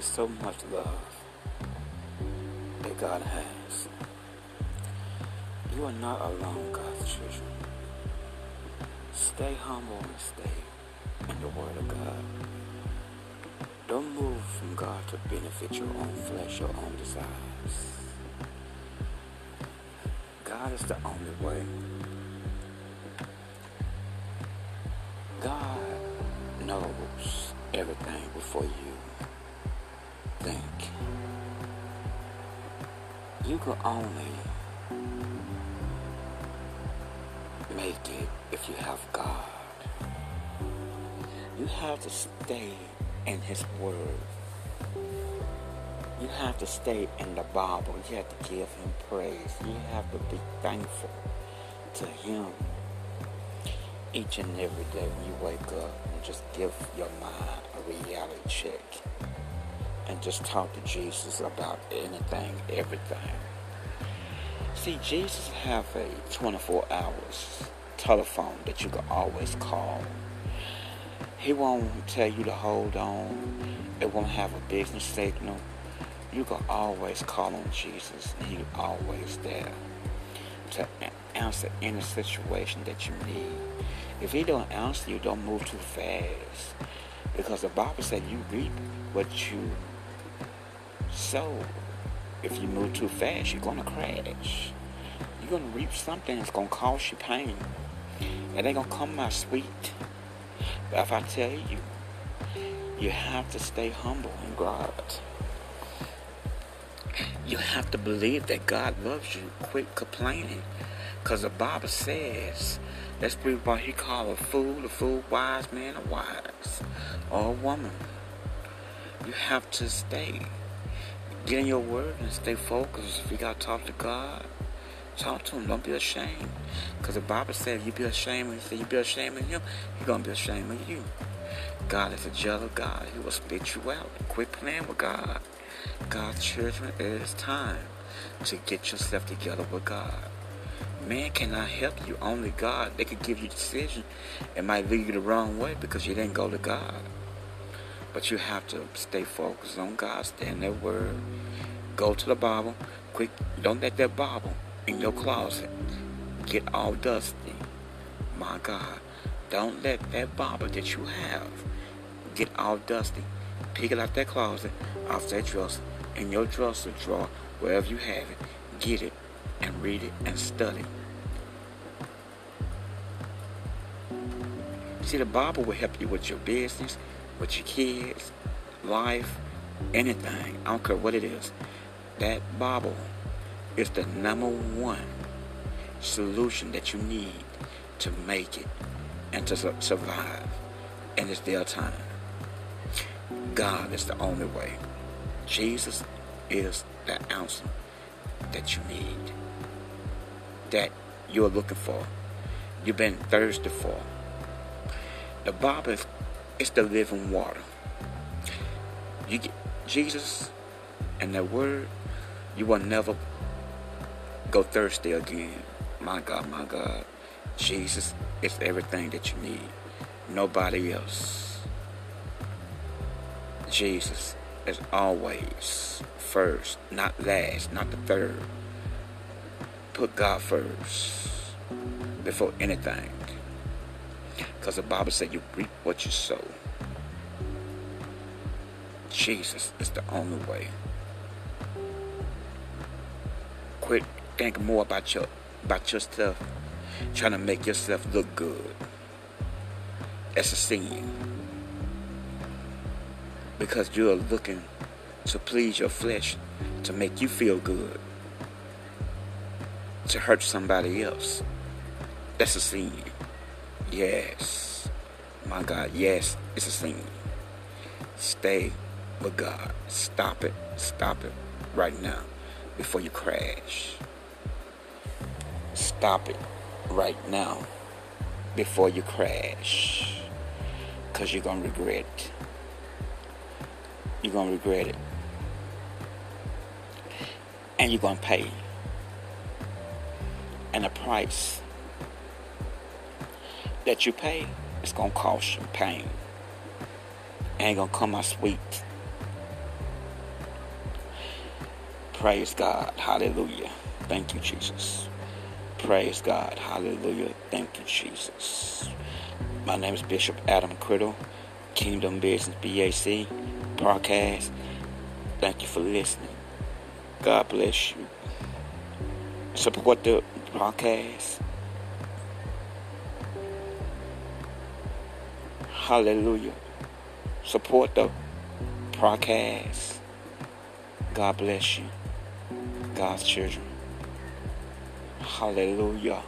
There's so much love that God has. You are not alone, God's children. Stay humble and stay in the Word of God. Don't move from God to benefit your own flesh, your own desires. God is the only way. God knows everything before you think. You can only make it if you have God. You have to stay in His Word. You have to stay in the Bible. You have to give Him praise. You have to be thankful to Him each and every day when you wake up and just give your mind a reality check and just talk to Jesus about anything, everything. See, Jesus have a 24 hours telephone that you can always call. He won't tell you to hold on. It won't have a business signal. You can always call on Jesus, and He's always there to answer any situation that you need. If He don't answer you, don't move too fast, because the Bible said you reap what you sow. If you move too fast, you're gonna crash. You're gonna reap something that's gonna cause you pain. And it ain't gonna come out sweet. But if I tell you, you have to stay humble in God. You have to believe that God loves you. Quit complaining. Because the Bible says, read what he called a fool, a fool, wise man, a wise, or a woman. You have to stay. Get in your word and stay focused. If you got to talk to God, talk to him. Don't be ashamed. Because the Bible says you be ashamed and you be ashamed of him, he's going to be ashamed of you. God is a jealous God. He will spit you out. Quit playing with God. God's children, it is time to get yourself together with God. Man cannot help you. Only God. They could give you decision. It might lead you the wrong way because you didn't go to God. But you have to stay focused on God. Stay in that word. Go to the Bible. Quick. Don't let that Bible in your closet get all dusty. My God. Don't let that Bible that you have get all dusty. Pick it out that closet, off that dresser, in your dresser drawer, wherever you have it. Get it and read it and study. See, the Bible will help you with your business, with your kids, life, anything. I don't care what it is. That Bible is the number one solution that you need to make it and to survive And it's their time. God is the only way. Jesus is the answer that you need, that you're looking for, you've been thirsty for. The Bible is the living water. You get Jesus and that word, you will never go thirsty again. My God, my God. Jesus is everything that you need. Nobody else. Jesus is always first, not last, not the third. Put God first before anything. Because the Bible said you reap what you sow. Jesus is the only way. Quit thinking more about your about your stuff trying to make yourself look good. That's a sin. Because you're looking to please your flesh, to make you feel good, to hurt somebody else. That's a sin. Yes. My God, yes, it's a sin. Stay with God. Stop it. Stop it right now before you crash. Stop it right now before you crash. Because you're going to regret it. You're going to regret it. And you're going to pay. And the price that you pay it's to cost you pain. Ain't to come out sweet. Praise God. Hallelujah. Thank you, Jesus. Praise God. Hallelujah. Thank you, Jesus. My name is Bishop Adam Criddle, Kingdom Business BAC podcast. Thank you for listening. God bless you. Support the podcast. Hallelujah. Support the podcast. God bless you. God's children. Hallelujah.